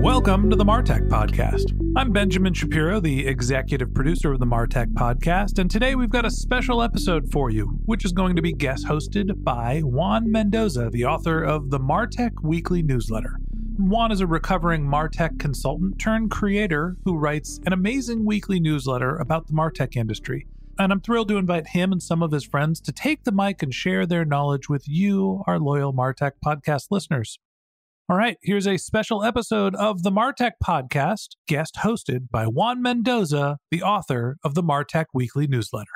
Welcome to the Martech Podcast. I'm Benjamin Shapiro, the executive producer of the Martech Podcast, and today we've got a special episode for you, which is going to be guest hosted by Juan Mendoza, the author of the Martech Weekly Newsletter. Juan is a recovering Martech consultant turned creator who writes an amazing weekly newsletter about the Martech industry. And I'm thrilled to invite him and some of his friends to take the mic and share their knowledge with you, our loyal Martech podcast listeners. All right, here's a special episode of the Martech podcast, guest hosted by Juan Mendoza, the author of the Martech Weekly Newsletter.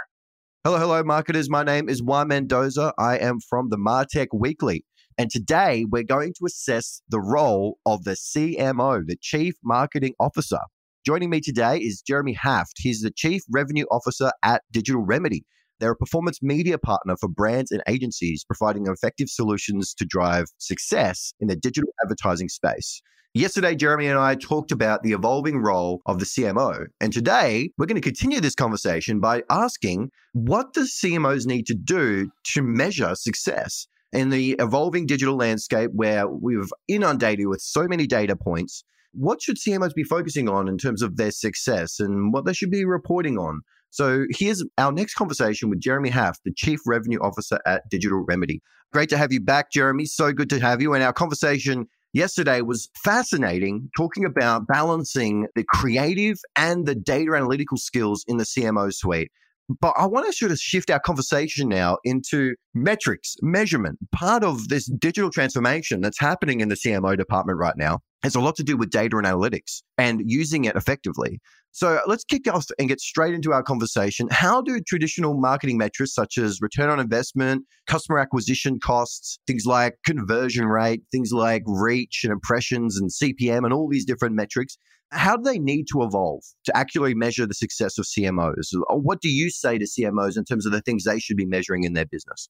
Hello, hello, marketers. My name is Juan Mendoza. I am from the Martech Weekly. And today we're going to assess the role of the CMO, the Chief Marketing Officer. Joining me today is Jeremy Haft. He's the Chief Revenue Officer at Digital Remedy. They're a performance media partner for brands and agencies, providing effective solutions to drive success in the digital advertising space. Yesterday, Jeremy and I talked about the evolving role of the CMO. And today, we're going to continue this conversation by asking what do CMOs need to do to measure success? In the evolving digital landscape where we've inundated with so many data points, what should CMOs be focusing on in terms of their success and what they should be reporting on? So here's our next conversation with Jeremy Haft, the Chief Revenue Officer at Digital Remedy. Great to have you back, Jeremy. So good to have you. And our conversation yesterday was fascinating, talking about balancing the creative and the data analytical skills in the CMO suite. But I want to sort of shift our conversation now into metrics, measurement. Part of this digital transformation that's happening in the CMO department right now has a lot to do with data and analytics and using it effectively. So let's kick off and get straight into our conversation. How do traditional marketing metrics such as return on investment, customer acquisition costs, things like conversion rate, things like reach and impressions and CPM and all these different metrics, how do they need to evolve to accurately measure the success of CMOs? What do you say to CMOs in terms of the things they should be measuring in their business?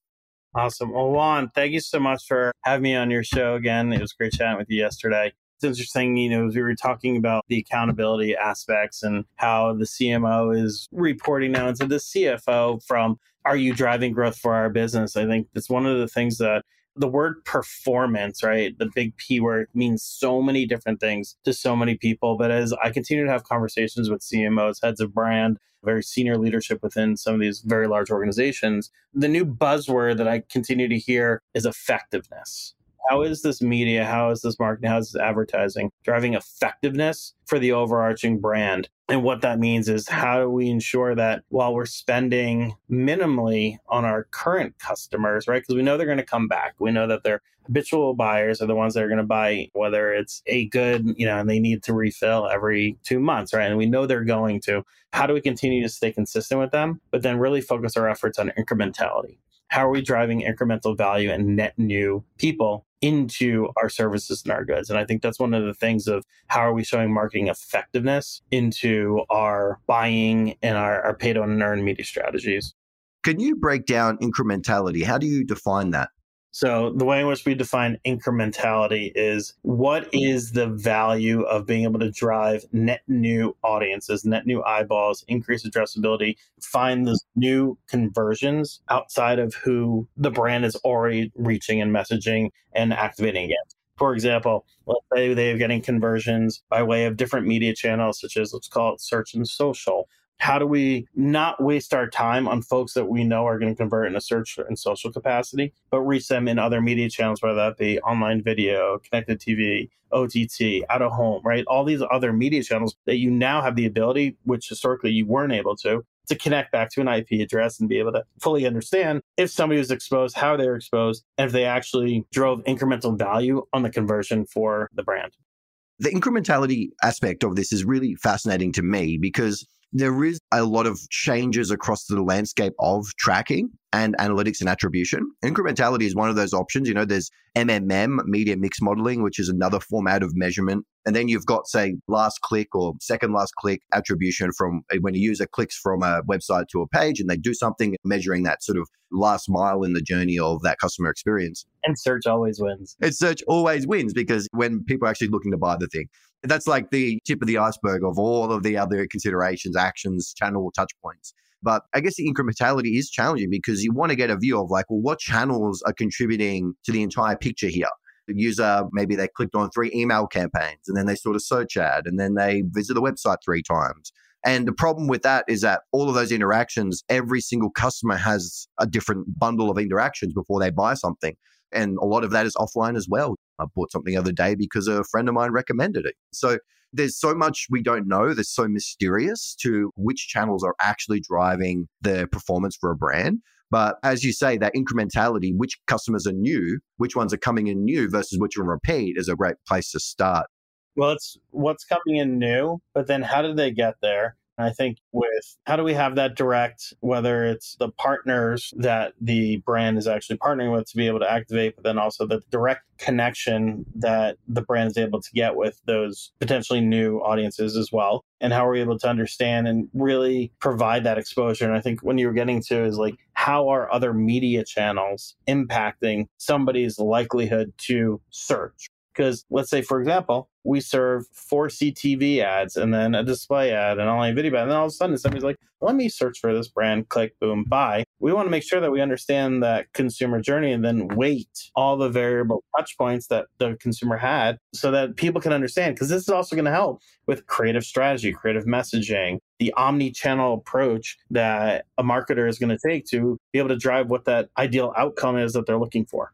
Awesome. Well, Juan, thank you so much for having me on your show again. It was great chatting with you yesterday it's interesting, you know, as we were talking about the accountability aspects and how the CMO is reporting now into the CFO from are you driving growth for our business? I think that's one of the things that the word performance, right? The big P word means so many different things to so many people. But as I continue to have conversations with CMOs, heads of brand, very senior leadership within some of these very large organizations, the new buzzword that I continue to hear is effectiveness how is this media, how is this marketing, how is this advertising driving effectiveness for the overarching brand? And what that means is how do we ensure that while we're spending minimally on our current customers, right? Because we know they're going to come back. We know that their habitual buyers are the ones that are going to buy, whether it's a good, you know, and they need to refill every two months, right? And we know they're going to. How do we continue to stay consistent with them, but then really focus our efforts on incrementality? How are we driving incremental value and net new people into our services and our goods. And I think that's one of the things of how are we showing marketing effectiveness into our buying and our, our on to earn media strategies. Can you break down incrementality? How do you define that? So, the way in which we define incrementality is what is the value of being able to drive net new audiences, net new eyeballs, increase addressability, find those new conversions outside of who the brand is already reaching and messaging and activating against. For example, let's say they're getting conversions by way of different media channels, such as let's call it search and social how do we not waste our time on folks that we know are going to convert in a search and social capacity, but reach them in other media channels, whether that be online video, connected TV, OTT, out of home, right? All these other media channels that you now have the ability, which historically you weren't able to, to connect back to an IP address and be able to fully understand if somebody was exposed, how they were exposed, and if they actually drove incremental value on the conversion for the brand. The incrementality aspect of this is really fascinating to me because there is a lot of changes across the landscape of tracking and analytics and attribution. Incrementality is one of those options. You know, there's MMM, media mix modeling, which is another format of measurement. And then you've got, say, last click or second last click attribution from eh, when a user clicks from a website to a page and they do something, measuring that sort of last mile in the journey of that customer experience. And search always wins. And search always wins because when people are actually looking to buy the thing, that's like the tip of the iceberg of all of the other considerations, actions, channel touch points. But I guess the incrementality is challenging because you want to get a view of like, well, what channels are contributing to the entire picture here? The user, maybe they clicked on three email campaigns and then they sort of search ad and then they visit the website three times. And the problem with that is that all of those interactions, every single customer has a different bundle of interactions before they buy something. And a lot of that is offline as well. I bought something the other day because a friend of mine recommended it. So there's so much we don't know that's so mysterious to which channels are actually driving the performance for a brand. But as you say, that incrementality, which customers are new, which ones are coming in new versus which are repeat is a great place to start. Well, it's what's coming in new, but then how did they get there? I think with how do we have that direct, whether it's the partners that the brand is actually partnering with to be able to activate, but then also the direct connection that the brand is able to get with those potentially new audiences as well. And how are we able to understand and really provide that exposure? And I think when you were getting to is like, how are other media channels impacting somebody's likelihood to search? Because let's say, for example, we serve four CTV ads and then a display ad and online video ad. And then all of a sudden somebody's like, let me search for this brand, click, boom, buy. We want to make sure that we understand that consumer journey and then weight all the variable touch points that the consumer had so that people can understand. Because this is also going to help with creative strategy, creative messaging, the omni channel approach that a marketer is going to take to be able to drive what that ideal outcome is that they're looking for.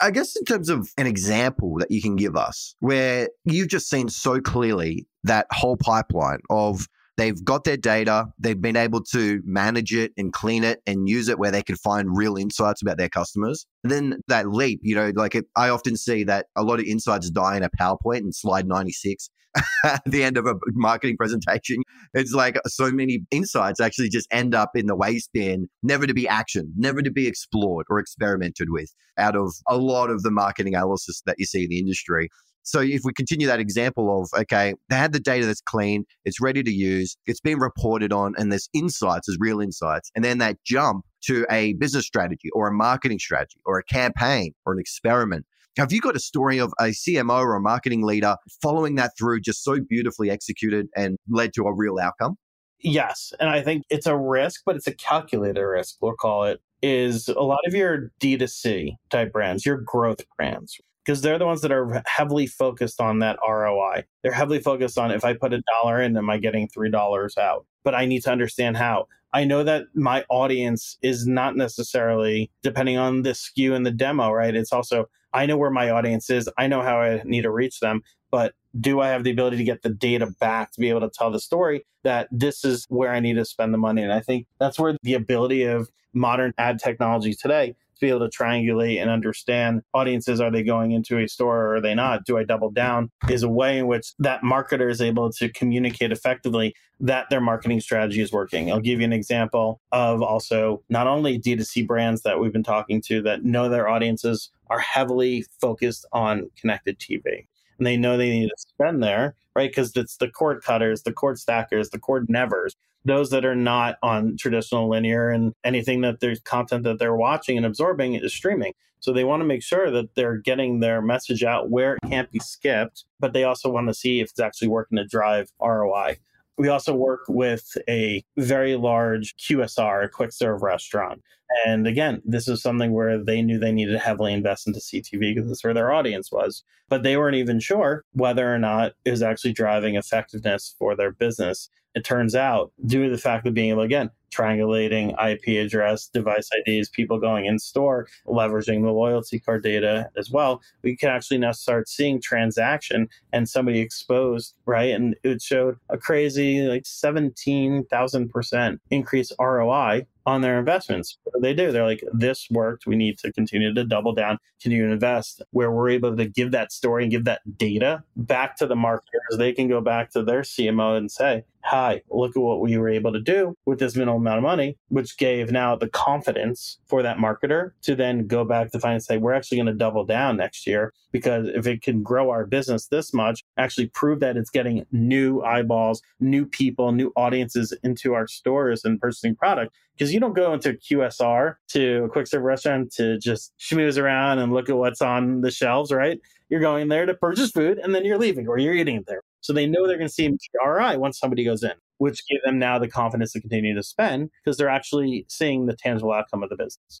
I guess in terms of an example that you can give us where you've just seen so clearly that whole pipeline of they've got their data, they've been able to manage it and clean it and use it where they can find real insights about their customers. And then that leap, you know, like it, I often see that a lot of insights die in a PowerPoint and slide 96 at the end of a marketing presentation. It's like so many insights actually just end up in the waste bin, never to be actioned, never to be explored or experimented with out of a lot of the marketing analysis that you see in the industry. So if we continue that example of, okay, they had the data that's clean, it's ready to use, it's been reported on, and there's insights, there's real insights. And then that jump to a business strategy or a marketing strategy or a campaign or an experiment have you got a story of a CMO or a marketing leader following that through just so beautifully executed and led to a real outcome? Yes. And I think it's a risk, but it's a calculated risk, we'll call it, is a lot of your D2C type brands, your growth brands, because they're the ones that are heavily focused on that ROI. They're heavily focused on if I put a dollar in, am I getting $3 out? But I need to understand how. I know that my audience is not necessarily depending on the skew and the demo, right? It's also I know where my audience is. I know how I need to reach them. But do I have the ability to get the data back to be able to tell the story that this is where I need to spend the money? And I think that's where the ability of modern ad technology today to be able to triangulate and understand audiences are they going into a store or are they not? Do i double down? Is a way in which that marketer is able to communicate effectively that their marketing strategy is working. I'll give you an example of also not only d2c brands that we've been talking to that know their audiences are heavily focused on connected tv and they know they need to spend there, right? Because it's the cord cutters, the cord stackers, the cord nevers, those that are not on traditional linear and anything that there's content that they're watching and absorbing is streaming. So they want to make sure that they're getting their message out where it can't be skipped, but they also want to see if it's actually working to drive ROI. We also work with a very large QSR, a quick serve restaurant. And again, this is something where they knew they needed to heavily invest into CTV because that's where their audience was. But they weren't even sure whether or not it was actually driving effectiveness for their business. It turns out, due to the fact of being able, again, triangulating IP address, device IDs, people going in store, leveraging the loyalty card data as well, we can actually now start seeing transaction and somebody exposed, right? And it showed a crazy like 17,000% increase ROI on their investments. They do? They're like, this worked. We need to continue to double down, continue to invest, where we're able to give that story and give that data back to the marketers. They can go back to their CMO and say, hi, look at what we were able to do with this minimal amount of money, which gave now the confidence for that marketer to then go back to find and say, we're actually going to double down next year because if it can grow our business this much, actually prove that it's getting new eyeballs, new people, new audiences into our stores and purchasing product. Because you don't go into QSR to a quick serve restaurant to just schmooze around and look at what's on the shelves, right? You're going there to purchase food and then you're leaving or you're eating it there. So they know they're going to see ROI once somebody goes in, which give them now the confidence to continue to spend because they're actually seeing the tangible outcome of the business.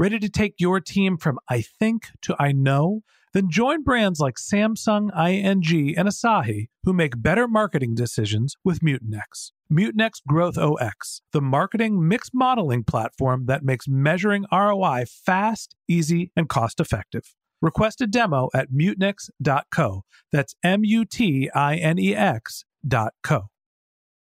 Ready to take your team from I think to I know? Then join brands like Samsung, ING, and Asahi who make better marketing decisions with Mutinex. Mutinex Growth OS, the marketing mix modeling platform that makes measuring ROI fast, easy, and cost effective. Request a demo at mutinex.co. That's M U T I N E X dot co.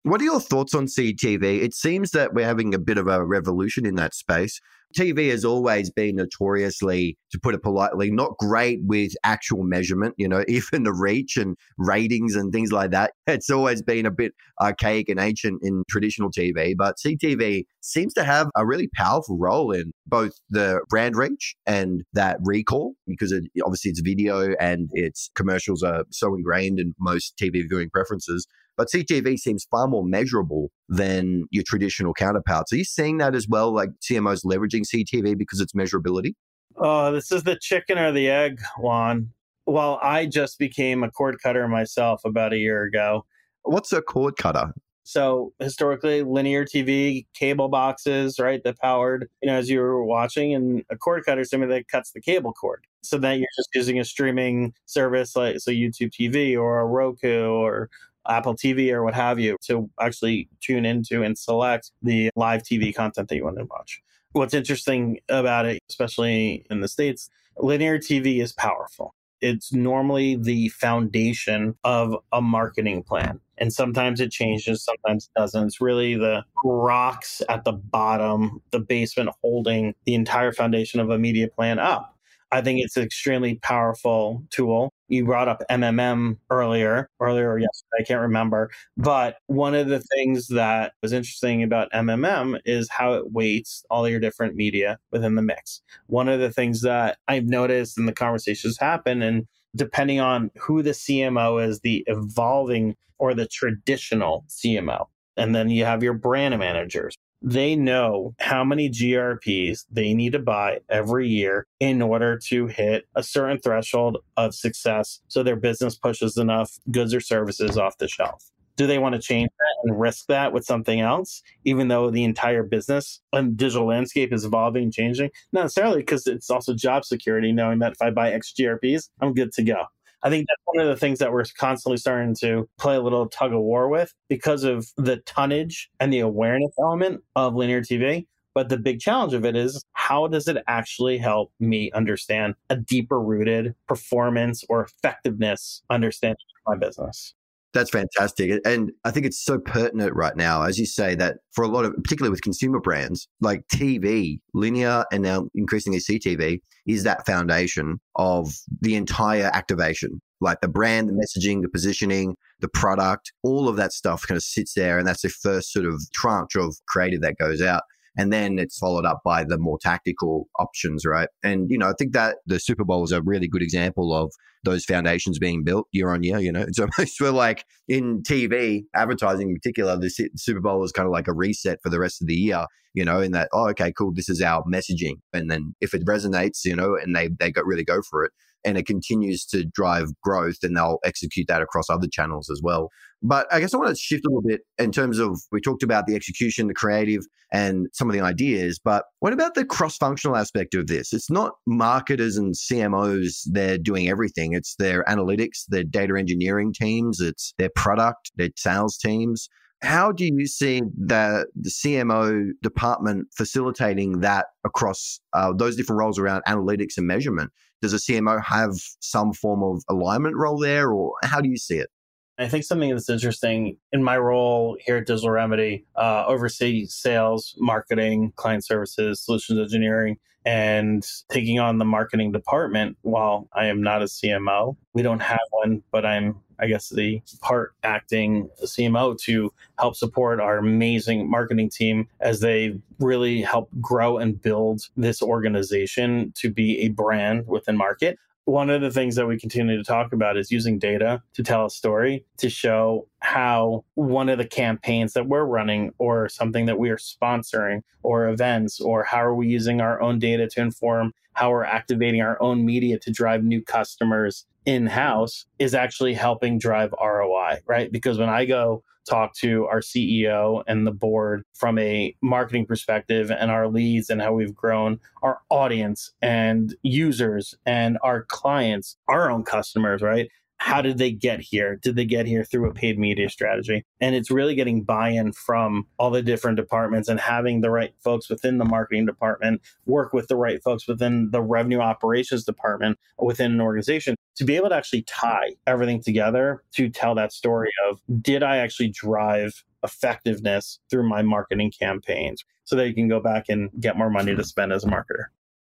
What are your thoughts on CTV? It seems that we're having a bit of a revolution in that space. TV has always been notoriously, to put it politely, not great with actual measurement, you know, even the reach and ratings and things like that. It's always been a bit archaic and ancient in traditional TV, but CTV seems to have a really powerful role in both the brand reach and that recall because it, obviously it's video and its commercials are so ingrained in most TV viewing preferences. But CTV seems far more measurable than your traditional counterparts. Are you seeing that as well, like CMOs leveraging CTV because it's measurability? Oh, this is the chicken or the egg, Juan. Well, I just became a cord cutter myself about a year ago. What's a cord cutter? So historically, linear TV, cable boxes, right, that powered, you know, as you were watching, and a cord cutter is somebody that cuts the cable cord. So then you're just using a streaming service like so YouTube TV or a Roku or Apple TV or what have you to actually tune into and select the live TV content that you want to watch. What's interesting about it, especially in the States, linear TV is powerful. It's normally the foundation of a marketing plan. And sometimes it changes, sometimes it doesn't. It's really the rocks at the bottom, the basement holding the entire foundation of a media plan up. I think it's an extremely powerful tool. You brought up MMM earlier, earlier or yesterday, I can't remember. But one of the things that was interesting about MMM is how it weights all your different media within the mix. One of the things that I've noticed in the conversations happen, and depending on who the CMO is, the evolving or the traditional CMO. And then you have your brand managers. They know how many GRPs they need to buy every year in order to hit a certain threshold of success so their business pushes enough goods or services off the shelf. Do they want to change that and risk that with something else, even though the entire business and digital landscape is evolving changing? Not necessarily because it's also job security, knowing that if I buy X GRPs, I'm good to go. I think that's one of the things that we're constantly starting to play a little tug of war with because of the tonnage and the awareness element of linear TV. But the big challenge of it is how does it actually help me understand a deeper rooted performance or effectiveness understanding of my business? That's fantastic. And I think it's so pertinent right now, as you say, that for a lot of, particularly with consumer brands, like TV, linear, and now increasingly CTV, is that foundation of the entire activation. Like the brand, the messaging, the positioning, the product, all of that stuff kind of sits there. And that's the first sort of tranche of creative that goes out. And then it's followed up by the more tactical options, right? And, you know, I think that the Super Bowl is a really good example of those foundations being built year on year. You know, it's almost feel like in TV advertising in particular, the Super Bowl is kind of like a reset for the rest of the year. You know, in that oh, okay, cool, this is our messaging, and then if it resonates, you know, and they they go, really go for it, and it continues to drive growth, and they'll execute that across other channels as well. But I guess I want to shift a little bit in terms of we talked about the execution, the creative, and some of the ideas. But what about the cross functional aspect of this? It's not marketers and CMOs, they're doing everything. It's their analytics, their data engineering teams, it's their product, their sales teams. How do you see the, the CMO department facilitating that across uh, those different roles around analytics and measurement? Does a CMO have some form of alignment role there, or how do you see it? I think something that's interesting in my role here at Digital Remedy, uh, oversee sales, marketing, client services, solutions engineering, and taking on the marketing department. While I am not a CMO, we don't have one, but I'm, I guess, the part acting CMO to help support our amazing marketing team as they really help grow and build this organization to be a brand within market. One of the things that we continue to talk about is using data to tell a story to show how one of the campaigns that we're running or something that we are sponsoring or events or how are we using our own data to inform how we're activating our own media to drive new customers in house is actually helping drive ROI, right? Because when I go talk to our CEO and the board from a marketing perspective and our leads and how we've grown our audience and users and our clients, our own customers, right? How did they get here? Did they get here through a paid media strategy? And it's really getting buy in from all the different departments and having the right folks within the marketing department work with the right folks within the revenue operations department within an organization to be able to actually tie everything together to tell that story of did I actually drive effectiveness through my marketing campaigns so that you can go back and get more money to spend as a marketer.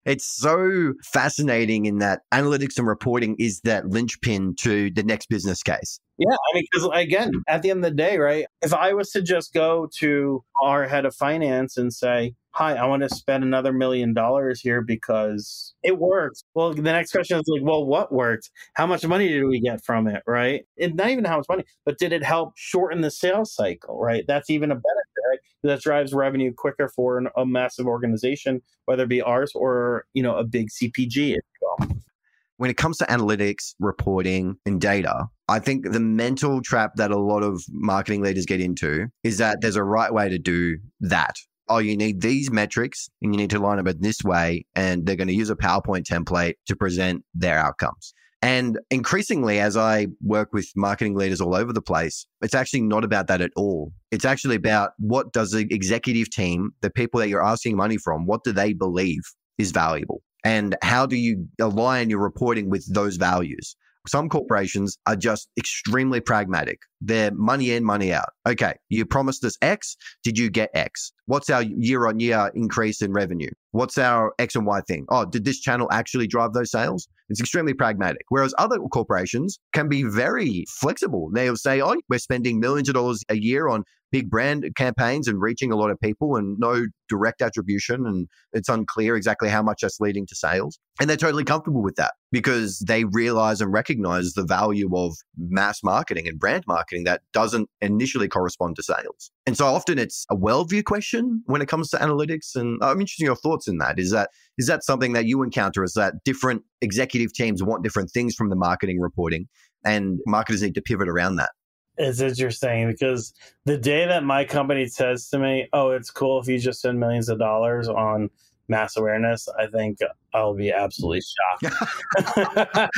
It's so fascinating in that analytics and reporting is that linchpin to the next business case. Yeah, I mean, because again, hmm. at the end of the day, right? If I was to just go to our head of finance and say, hi, I want to spend another million dollars here because it works. Well, the next question is like, well, what worked? How much money did we get from it? Right. And not even how much money, but did it help shorten the sales cycle? Right. That's even a benefit, right? That drives revenue quicker for an, a massive organization, whether it be ours or, you know, a big CPG. When it comes to analytics, reporting, and data, I think the mental trap that a lot of marketing leaders get into is that there's a right way to do that oh, you need these metrics and you need to line them in this way. And they're going to use a PowerPoint template to present their outcomes. And increasingly, as I work with marketing leaders all over the place, it's actually not about that at all. It's actually about what does the executive team, the people that you're asking money from, what do they believe is valuable? And how do you align your reporting with those values? Some corporations are just extremely pragmatic. They're money in, money out. Okay, you promised us X. Did you get X? What's our year on year increase in revenue? What's our X and Y thing? Oh, did this channel actually drive those sales? It's extremely pragmatic. Whereas other corporations can be very flexible. They'll say, oh, we're spending millions of dollars a year on big brand campaigns and reaching a lot of people and no direct attribution. And it's unclear exactly how much that's leading to sales. And they're totally comfortable with that because they realize and recognize the value of mass marketing and brand marketing that doesn't initially correspond to sales. And so often it's a worldview question when it comes to analytics. And I'm interested in your thoughts in that. Is that is that something that you encounter? Is that different executive teams want different things from the marketing reporting and marketers need to pivot around that? It's interesting because the day that my company says to me, "Oh, it's cool if you just spend millions of dollars on mass awareness," I think I'll be absolutely shocked.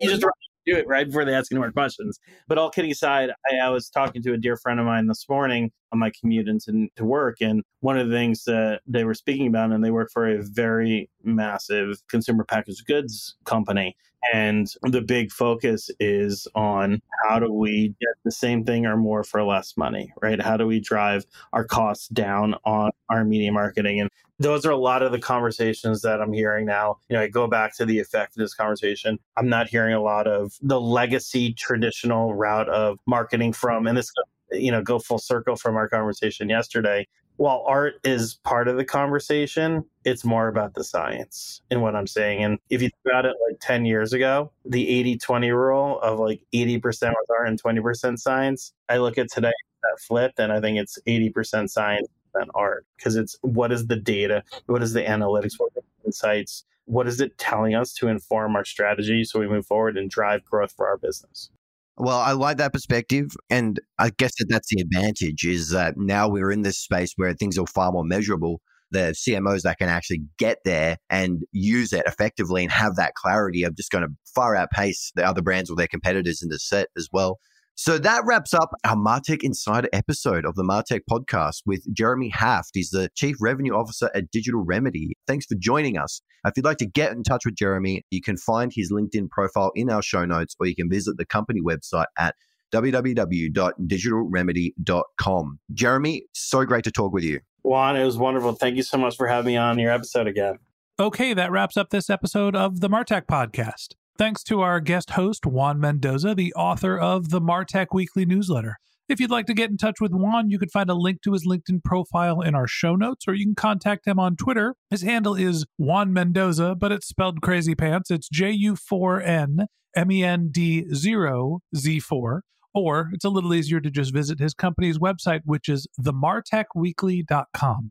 you just do it right before they ask any more questions. But all kidding aside, I, I, was talking to a dear friend of mine this morning on my commute into to work, and one of the things that they were speaking about, and they work for a very massive consumer packaged goods company, and the big focus is on how do we get the same thing or more for less money, right? How do we drive our costs down on our media marketing? And those are a lot of the conversations that I'm hearing now. You know, I go back to the effectiveness conversation. I'm not hearing a lot of the legacy traditional route of marketing from, and this, you know, go full circle from our conversation yesterday. While art is part of the conversation, it's more about the science in what I'm saying. And if you think about it like 10 years ago, the 80 20 rule of like 80% was art and 20% science, I look at today that flipped and I think it's 80% science than art. Because it's what is the data, what is the analytics, what are the insights, what is it telling us to inform our strategy so we move forward and drive growth for our business. Well, I like that perspective. And I guess that that's the advantage is that now we're in this space where things are far more measurable. The CMOs that can actually get there and use it effectively and have that clarity are just going to far outpace the other brands or their competitors in the set as well. So that wraps up our Martech Insider episode of the Martech podcast with Jeremy Haft. He's the Chief Revenue Officer at Digital Remedy. Thanks for joining us. If you'd like to get in touch with Jeremy, you can find his LinkedIn profile in our show notes or you can visit the company website at www.digitalremedy.com. Jeremy, so great to talk with you. Juan, it was wonderful. Thank you so much for having me on your episode again. Okay, that wraps up this episode of the Martech podcast. Thanks to our guest host, Juan Mendoza, the author of the Martech Weekly newsletter. If you'd like to get in touch with Juan, you can find a link to his LinkedIn profile in our show notes, or you can contact him on Twitter. His handle is Juan Mendoza, but it's spelled crazy pants. It's J U 4 N M E N D 0 Z 4. Or it's a little easier to just visit his company's website, which is themartechweekly.com.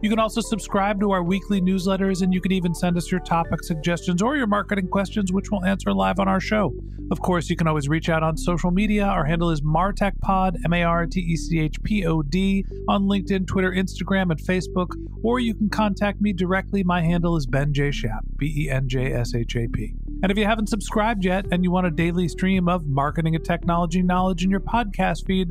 You can also subscribe to our weekly newsletters, and you can even send us your topic suggestions or your marketing questions, which we'll answer live on our show. Of course, you can always reach out on social media. Our handle is MartechPod, M A R T E C H P O D, on LinkedIn, Twitter, Instagram, and Facebook. Or you can contact me directly. My handle is Ben J. Shap, B E N J S H A P. And if you haven't subscribed yet and you want a daily stream of marketing and technology knowledge in your podcast feed,